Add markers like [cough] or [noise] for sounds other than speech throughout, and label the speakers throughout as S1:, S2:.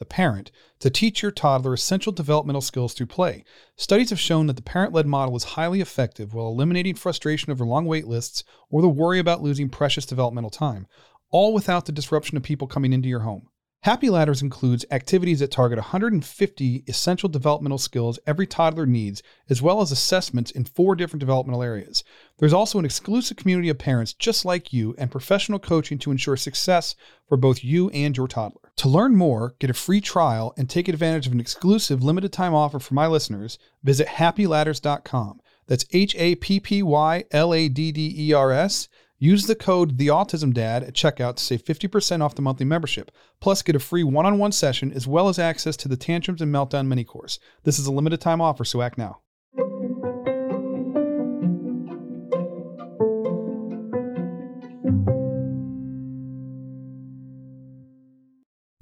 S1: the parent, to teach your toddler essential developmental skills through play. Studies have shown that the parent led model is highly effective while eliminating frustration over long wait lists or the worry about losing precious developmental time, all without the disruption of people coming into your home. Happy Ladders includes activities that target 150 essential developmental skills every toddler needs, as well as assessments in four different developmental areas. There's also an exclusive community of parents just like you and professional coaching to ensure success for both you and your toddler. To learn more, get a free trial, and take advantage of an exclusive limited time offer for my listeners, visit happyladders.com. That's H A P P Y L A D D E R S. Use the code TheAutismDad at checkout to save 50% off the monthly membership. Plus, get a free one on one session as well as access to the Tantrums and Meltdown mini course. This is a limited time offer, so act now.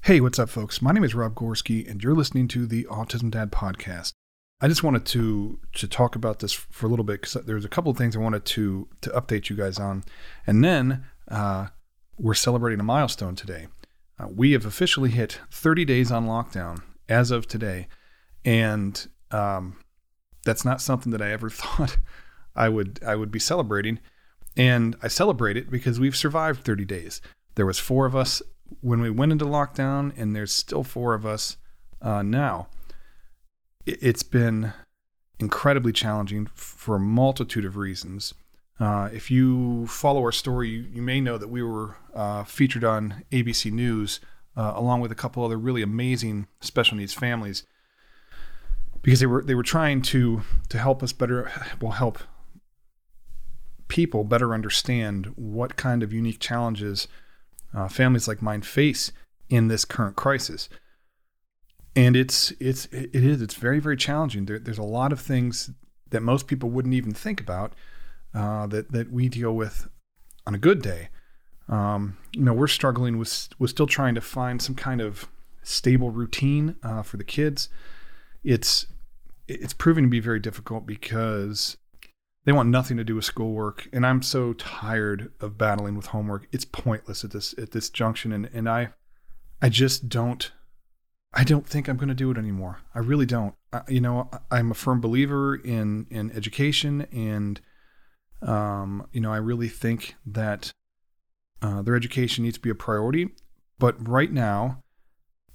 S1: Hey, what's up, folks? My name is Rob Gorski, and you're listening to the Autism Dad podcast. I just wanted to to talk about this for a little bit because there's a couple of things I wanted to to update you guys on, and then uh, we're celebrating a milestone today. Uh, we have officially hit 30 days on lockdown as of today, and um, that's not something that I ever [laughs] thought I would I would be celebrating. And I celebrate it because we've survived 30 days. There was four of us when we went into lockdown, and there's still four of us uh, now it's been incredibly challenging for a multitude of reasons. Uh, if you follow our story, you, you may know that we were uh, featured on ABC News uh, along with a couple other really amazing special needs families because they were they were trying to to help us better well help people better understand what kind of unique challenges uh, families like mine face in this current crisis and it's it's it is it's very very challenging. There, there's a lot of things that most people wouldn't even think about uh, that that we deal with on a good day. Um, you know, we're struggling with with still trying to find some kind of stable routine uh, for the kids. It's it's proving to be very difficult because they want nothing to do with schoolwork, and I'm so tired of battling with homework. It's pointless at this at this junction, and and I I just don't I don't think I'm going to do it anymore. I really don't. I, you know, I'm a firm believer in in education, and um, you know, I really think that uh, their education needs to be a priority. But right now,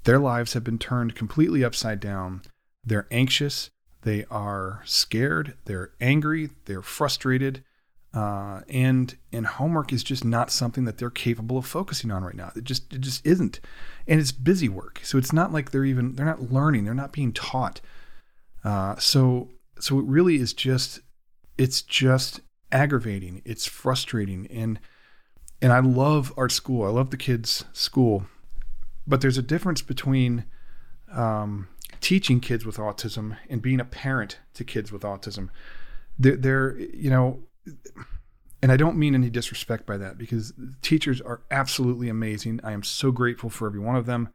S1: their lives have been turned completely upside down. They're anxious. They are scared. They're angry. They're frustrated. Uh, and and homework is just not something that they're capable of focusing on right now. It just it just isn't, and it's busy work. So it's not like they're even they're not learning. They're not being taught. Uh, so so it really is just it's just aggravating. It's frustrating, and and I love our school. I love the kids' school, but there's a difference between um, teaching kids with autism and being a parent to kids with autism. There, there, you know and I don't mean any disrespect by that because teachers are absolutely amazing. I am so grateful for every one of them.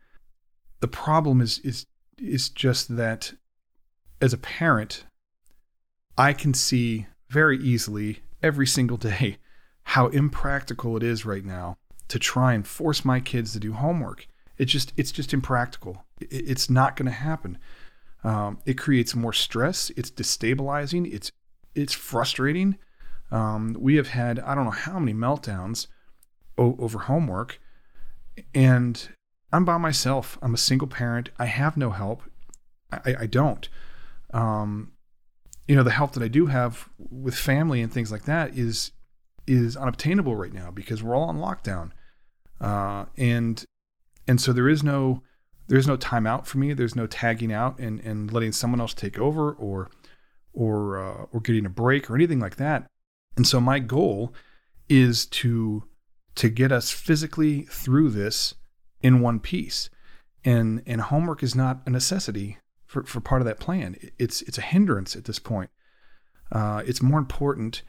S1: The problem is is is just that as a parent, I can see very easily every single day [laughs] how impractical it is right now to try and force my kids to do homework. It's just it's just impractical. It's not going to happen. Um, it creates more stress. It's destabilizing. It's it's frustrating. Um, we have had I don't know how many meltdowns o- over homework, and I'm by myself. I'm a single parent. I have no help. I, I don't. Um, you know, the help that I do have with family and things like that is is unobtainable right now because we're all on lockdown, uh, and and so there is no there's no timeout for me. There's no tagging out and and letting someone else take over or or uh, or getting a break or anything like that. And so my goal is to to get us physically through this in one piece. And and homework is not a necessity for, for part of that plan. It's it's a hindrance at this point. Uh, it's more important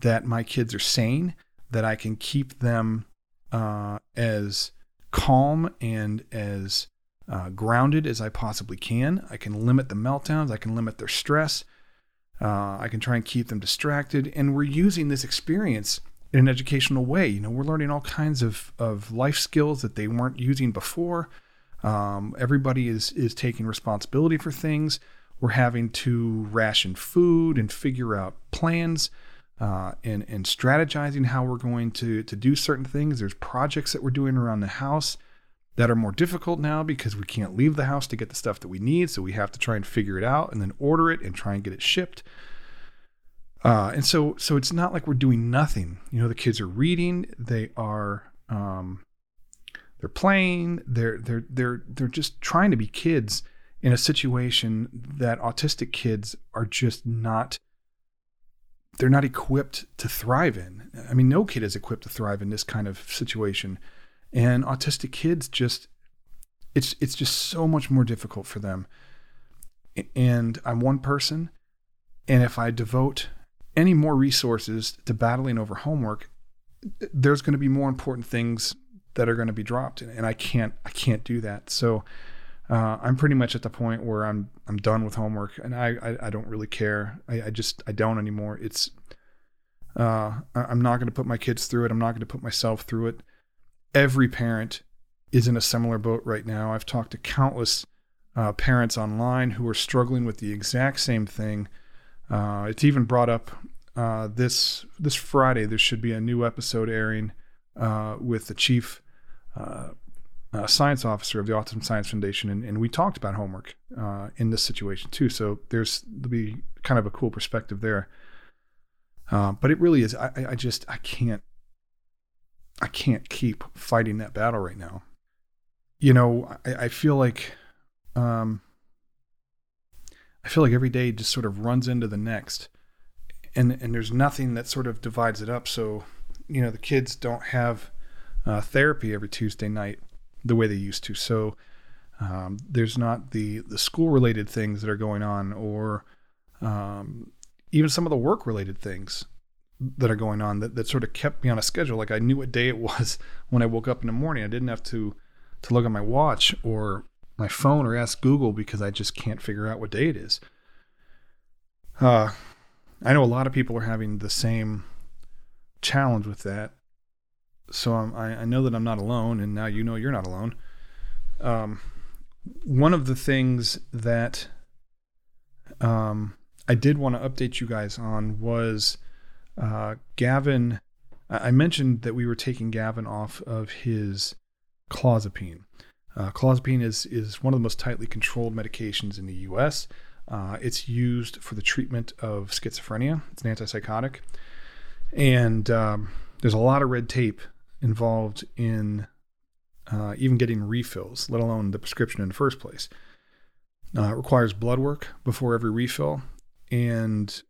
S1: that my kids are sane, that I can keep them uh, as calm and as uh, grounded as I possibly can. I can limit the meltdowns. I can limit their stress. Uh, I can try and keep them distracted. And we're using this experience in an educational way. You know, we're learning all kinds of, of life skills that they weren't using before. Um, everybody is is taking responsibility for things. We're having to ration food and figure out plans uh, and and strategizing how we're going to to do certain things. There's projects that we're doing around the house that are more difficult now because we can't leave the house to get the stuff that we need. So we have to try and figure it out and then order it and try and get it shipped. Uh, and so, so it's not like we're doing nothing. You know, the kids are reading, they are, um, they're playing, they're they're they're they're just trying to be kids in a situation that autistic kids are just not. They're not equipped to thrive in. I mean, no kid is equipped to thrive in this kind of situation. And autistic kids just it's it's just so much more difficult for them. And i'm one person and if i devote any more resources to battling over homework there's going to be more important things that are going to be dropped and i can't i can't do that. So uh, i'm pretty much at the point where i'm i'm done with homework and i i, I don't really care I, I just i don't anymore it's uh, i'm not going to put my kids through it i'm not going to put myself through it every parent is in a similar boat right now. I've talked to countless uh, parents online who are struggling with the exact same thing. Uh, it's even brought up uh, this this Friday. There should be a new episode airing uh, with the chief uh, uh, science officer of the Autism Science Foundation, and, and we talked about homework in this situation too. So there's there'll be kind of a cool perspective there. but it really is. I, I just I can't I can't keep fighting that battle right now. You know, I, I feel like um, I feel like every day just sort of runs into the next, and and there's nothing that sort of divides it up. So, you know, the kids don't have uh, therapy every Tuesday night the way they used to. So, um, there's not the the school related things that are going on, or um, even some of the work related things that are going on that, that sort of kept me on a schedule. Like I knew what day it was [laughs] when I woke up in the morning. I didn't have to to look at my watch or my phone or ask Google because I just can't figure out what day it is. Uh, I know a lot of people are having the same challenge with that. So I'm, I, know that I'm not alone, and now you know you're not alone. Um, one of the things that um, I did want to update you guys on was uh, Gavin, I mentioned that we were taking Gavin off of his clozapine. Uh, clozapine is is one of the most tightly controlled medications in the U.S. Uh, it's used for the treatment of schizophrenia. It's an antipsychotic, and um, there's a lot of red tape involved in uh, even getting refills, let alone the prescription in the first place. Uh, it requires blood work before every refill, and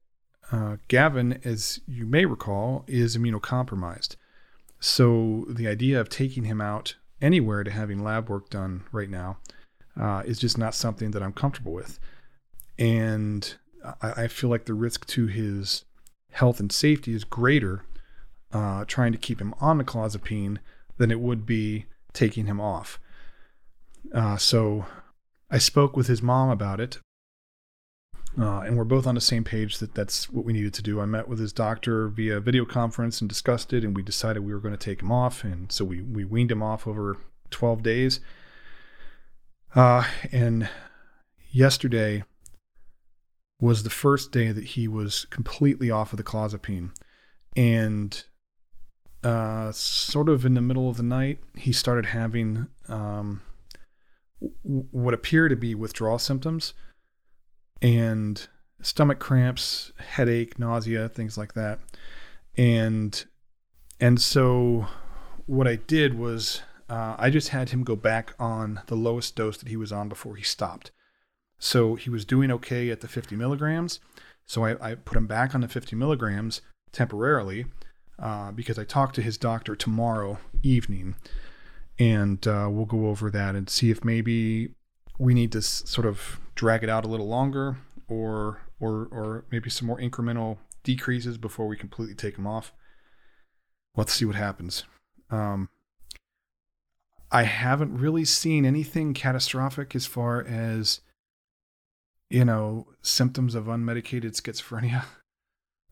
S1: uh, Gavin, as you may recall, is immunocompromised. So the idea of taking him out anywhere to having lab work done right now uh, is just not something that I'm comfortable with. And I, I, feel like the risk to his health and safety is greater uh, trying to keep him on the clozapine than it would be taking him off. Uh, so I spoke with his mom about it uh, and we're both on the same page that that's what we needed to do. I met with his doctor via video conference and discussed it, and we decided we were going to take him off. And so we, we weaned him off over 12 days. Uh, and yesterday was the first day that he was completely off of the clozapine. And uh, sort of in the middle of the night, he started having um, w- what appear to be withdrawal symptoms and stomach cramps, headache, nausea, things like that. And and so what I did was uh, I just had him go back on the lowest dose that he was on before he stopped. So he was doing okay at the 50 milligrams. So I, I put him back on the 50 milligrams temporarily uh, because I talked to his doctor tomorrow evening. And uh, we'll go over that and see if maybe we need to s- sort of drag it out a little longer or, or, or maybe some more incremental decreases before we completely take him off. Let's see what happens. Um, I haven't really seen anything catastrophic as far as you know symptoms of unmedicated schizophrenia. [laughs]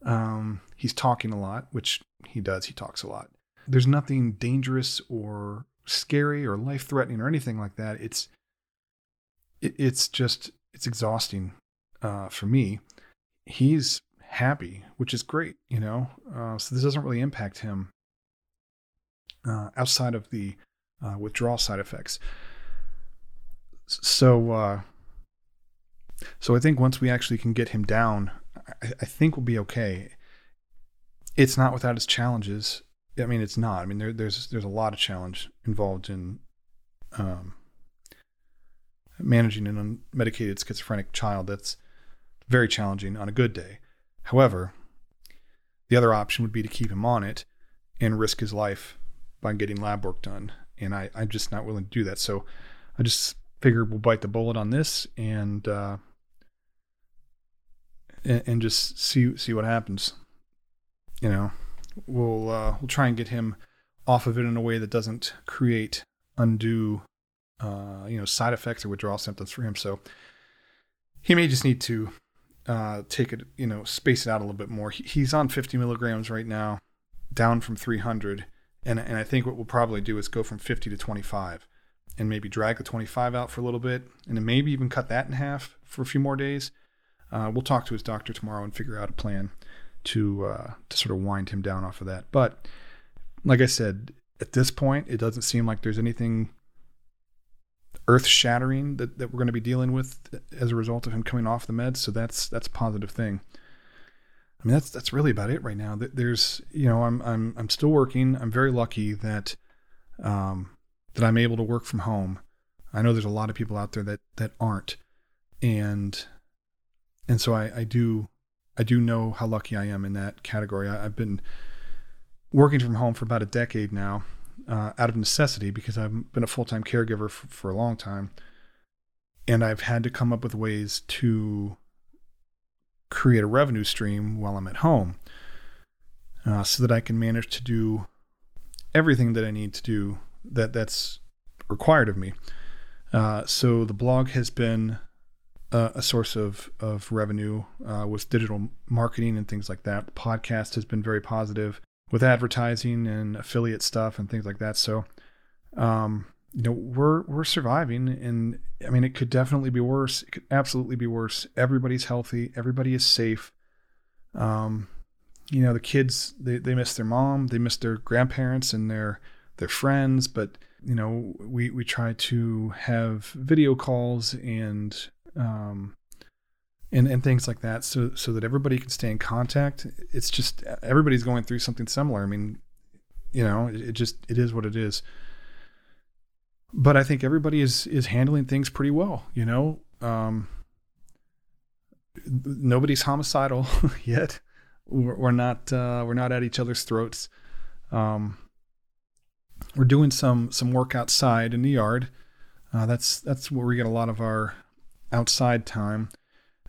S1: Um, he's talking a lot, which he does. He talks a lot. There's nothing dangerous or scary or life threatening or anything like that. It's it, it's just it's exhausting uh, for me. He's happy, which is great, you know. Uh, so this doesn't really impact him uh, outside of the uh, withdrawal side effects. So, uh, so I think once we actually can get him down, I, I, think we'll be okay. It's not without its challenges. I mean, it's not. I mean, there, there's there's a lot of challenge involved in um, managing an unmedicated schizophrenic child. That's very challenging on a good day. However, the other option would be to keep him on it and risk his life by getting lab work done. And I, I'm just not willing to do that. So I just figured we'll bite the bullet on this and uh, and, and just see see what happens. You know, we'll uh, we'll try and get him off of it in a way that doesn't create undue uh, you know side effects or withdrawal symptoms for him. So he may just need to uh, take it, you know, space it out a little bit more. He, he's on 50 milligrams right now, down from 300, and and I think what we'll probably do is go from 50 to 25, and maybe drag the 25 out for a little bit, and then maybe even cut that in half for a few more days. Uh, we'll talk to his doctor tomorrow and figure out a plan to uh, to sort of wind him down off of that. But like I said, at this point, it doesn't seem like there's anything earth shattering that, that we're going to be dealing with as a result of him coming off the meds. So that's that's a positive thing. I mean, that's that's really about it right now. There's, you know, I'm I'm I'm still working. I'm very lucky that um, that I'm able to work from home. I know there's a lot of people out there that that aren't, and and so I, I do I do know how lucky I am in that category. I, have been working from home for about a decade now, uh, out of necessity because I've been a full time caregiver for, for a long time, and I've had to come up with ways to create a revenue stream while I'm at home, uh, so that I can manage to do everything that I need to do that that's required of me. Uh, so the blog has been uh, a source of of revenue uh, with digital marketing and things like that. The podcast has been very positive with advertising and affiliate stuff and things like that. So, um, you know, we're we're surviving, and I mean, it could definitely be worse. It could absolutely be worse. Everybody's healthy. Everybody is safe. Um, you know, the kids they they miss their mom, they miss their grandparents and their their friends, but you know, we we try to have video calls and um, and and things like that, so so that everybody can stay in contact. It's just everybody's going through something similar. I mean, you know, it, it just it is what it is. But I think everybody is is handling things pretty well. You know, um, nobody's homicidal [laughs] yet. We're, we're not uh, we're not at each other's throats. Um, we're doing some some work outside in the yard. Uh, that's that's where we get a lot of our outside time.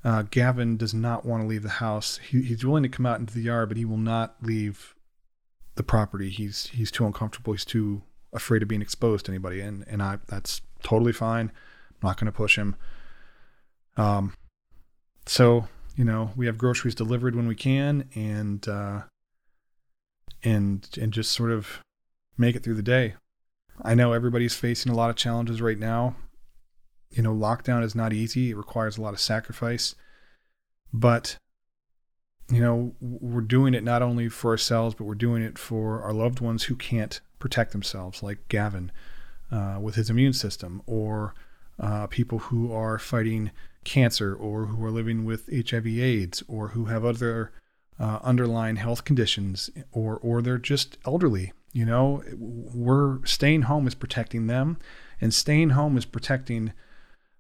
S1: Uh, Gavin does not want to leave the house. He, he's willing to come out into the yard, but he will not leave the property. He's he's too uncomfortable. He's too afraid of being exposed to anybody, and and I that's totally fine. I'm not going to push him. Um, so you know we have groceries delivered when we can, and uh, and and just sort of make it through the day. I know everybody's facing a lot of challenges right now you know, lockdown is not easy. It requires a lot of sacrifice. But, you know, we're doing it not only for ourselves, but we're doing it for our loved ones who can't protect themselves, like Gavin uh, with his immune system, or uh, people who are fighting cancer, or who are living with HIV/AIDS, or who have other uh, underlying health conditions, or or they're just elderly. You know, we're staying home is protecting them, and staying home is protecting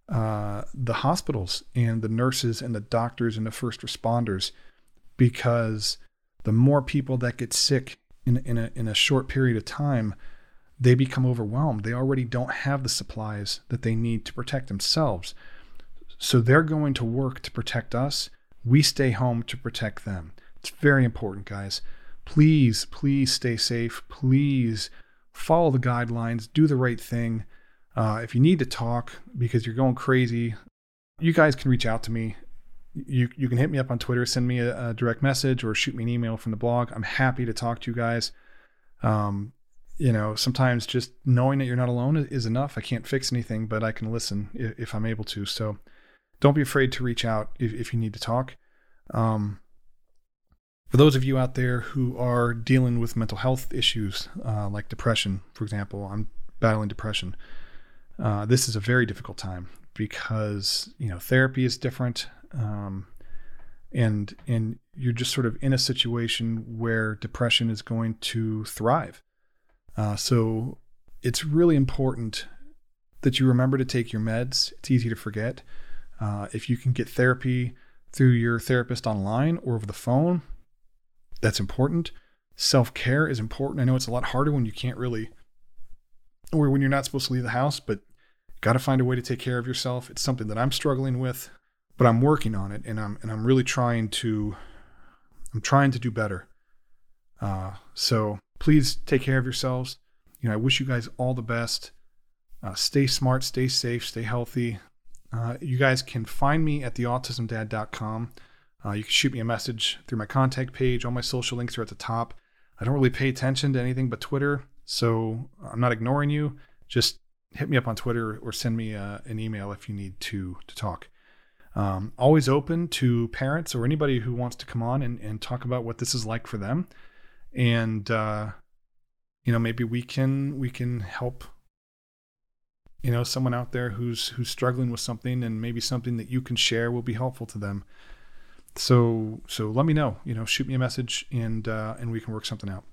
S1: uh, the hospitals and the nurses and the doctors and the first responders, because the more people that get sick in in a in a short period of time, they become overwhelmed. They already don't have the supplies that they need to protect themselves. So they're going to work to protect us. We stay home to protect them. It's very important, guys. Please, please stay safe. Please follow the guidelines, do the right thing. Uh, if you need to talk because you're going crazy, you guys can reach out to me. You, you can hit me up on Twitter, send me a, a direct message, or shoot me an email from the blog. I'm happy to talk to you guys. Um, you know, sometimes just knowing that you're not alone is enough. I can't fix anything, but I can listen if, if I'm able to. So don't be afraid to reach out if, if you need to talk. Um, for those of you out there who are dealing with mental health issues, uh, like depression, for example, I'm battling depression. Uh, this is a very difficult time because you know therapy is different, um, and and you're just sort of in a situation where depression is going to thrive. Uh, so it's really important that you remember to take your meds. It's easy to forget. Uh, if you can get therapy through your therapist online or over the phone, that's important. Self care is important. I know it's a lot harder when you can't really, or when you're not supposed to leave the house, but got to find a way to take care of yourself. It's something that I'm struggling with, but I'm working on it, and I'm and I'm really trying to, I'm trying to do better. Uh, so please take care of yourselves. You know, I wish you guys all the best. Uh, stay smart, stay safe, stay healthy. Uh, you guys can find me at theautismdad.com. Uh, you can shoot me a message through my contact page. All my social links are at the top. I don't really pay attention to anything but Twitter, so I'm not ignoring you. Just hit me up on Twitter or send me uh, an email if you need to to talk. Um, always open to parents or anybody who wants to come on and, and talk about what this is like for them and uh, you know maybe we can we can help you know someone out there who's who's struggling with something and maybe something that you can share will be helpful to them so so let me know you know shoot me a message and uh, and we can work something out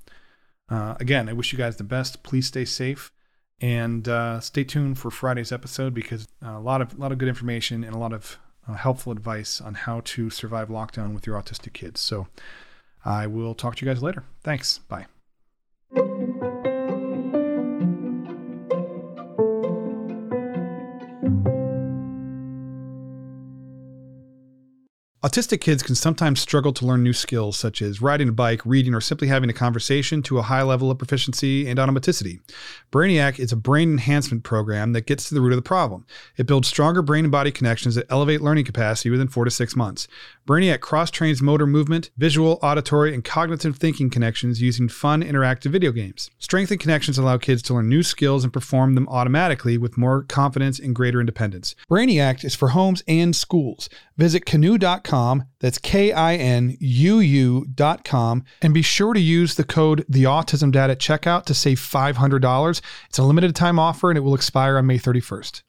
S1: uh, again i wish you guys the best please stay safe and uh, stay tuned for friday's episode because a lot of a lot of good information and a lot of uh, helpful advice on how to survive lockdown with your autistic kids so I will talk to you guys later. Thanks. Bye. Autistic kids can sometimes struggle to learn new skills such as riding a bike, reading, or simply having a conversation to a high level of proficiency and automaticity. BrainyAct is a brain enhancement program that gets to the root of the problem. It builds stronger brain and body connections that elevate learning capacity within four to six months. BrainyAct cross trains motor movement, visual, auditory, and cognitive thinking connections using fun, interactive video games. Strengthened connections allow kids to learn new skills and perform them automatically with more confidence and greater independence. BrainyAct is for homes and schools. Visit kinuu.com, that's K I N U U.com, and be sure to use the code The Autism at checkout to save $500. It's a limited time offer and it will expire on May 31st.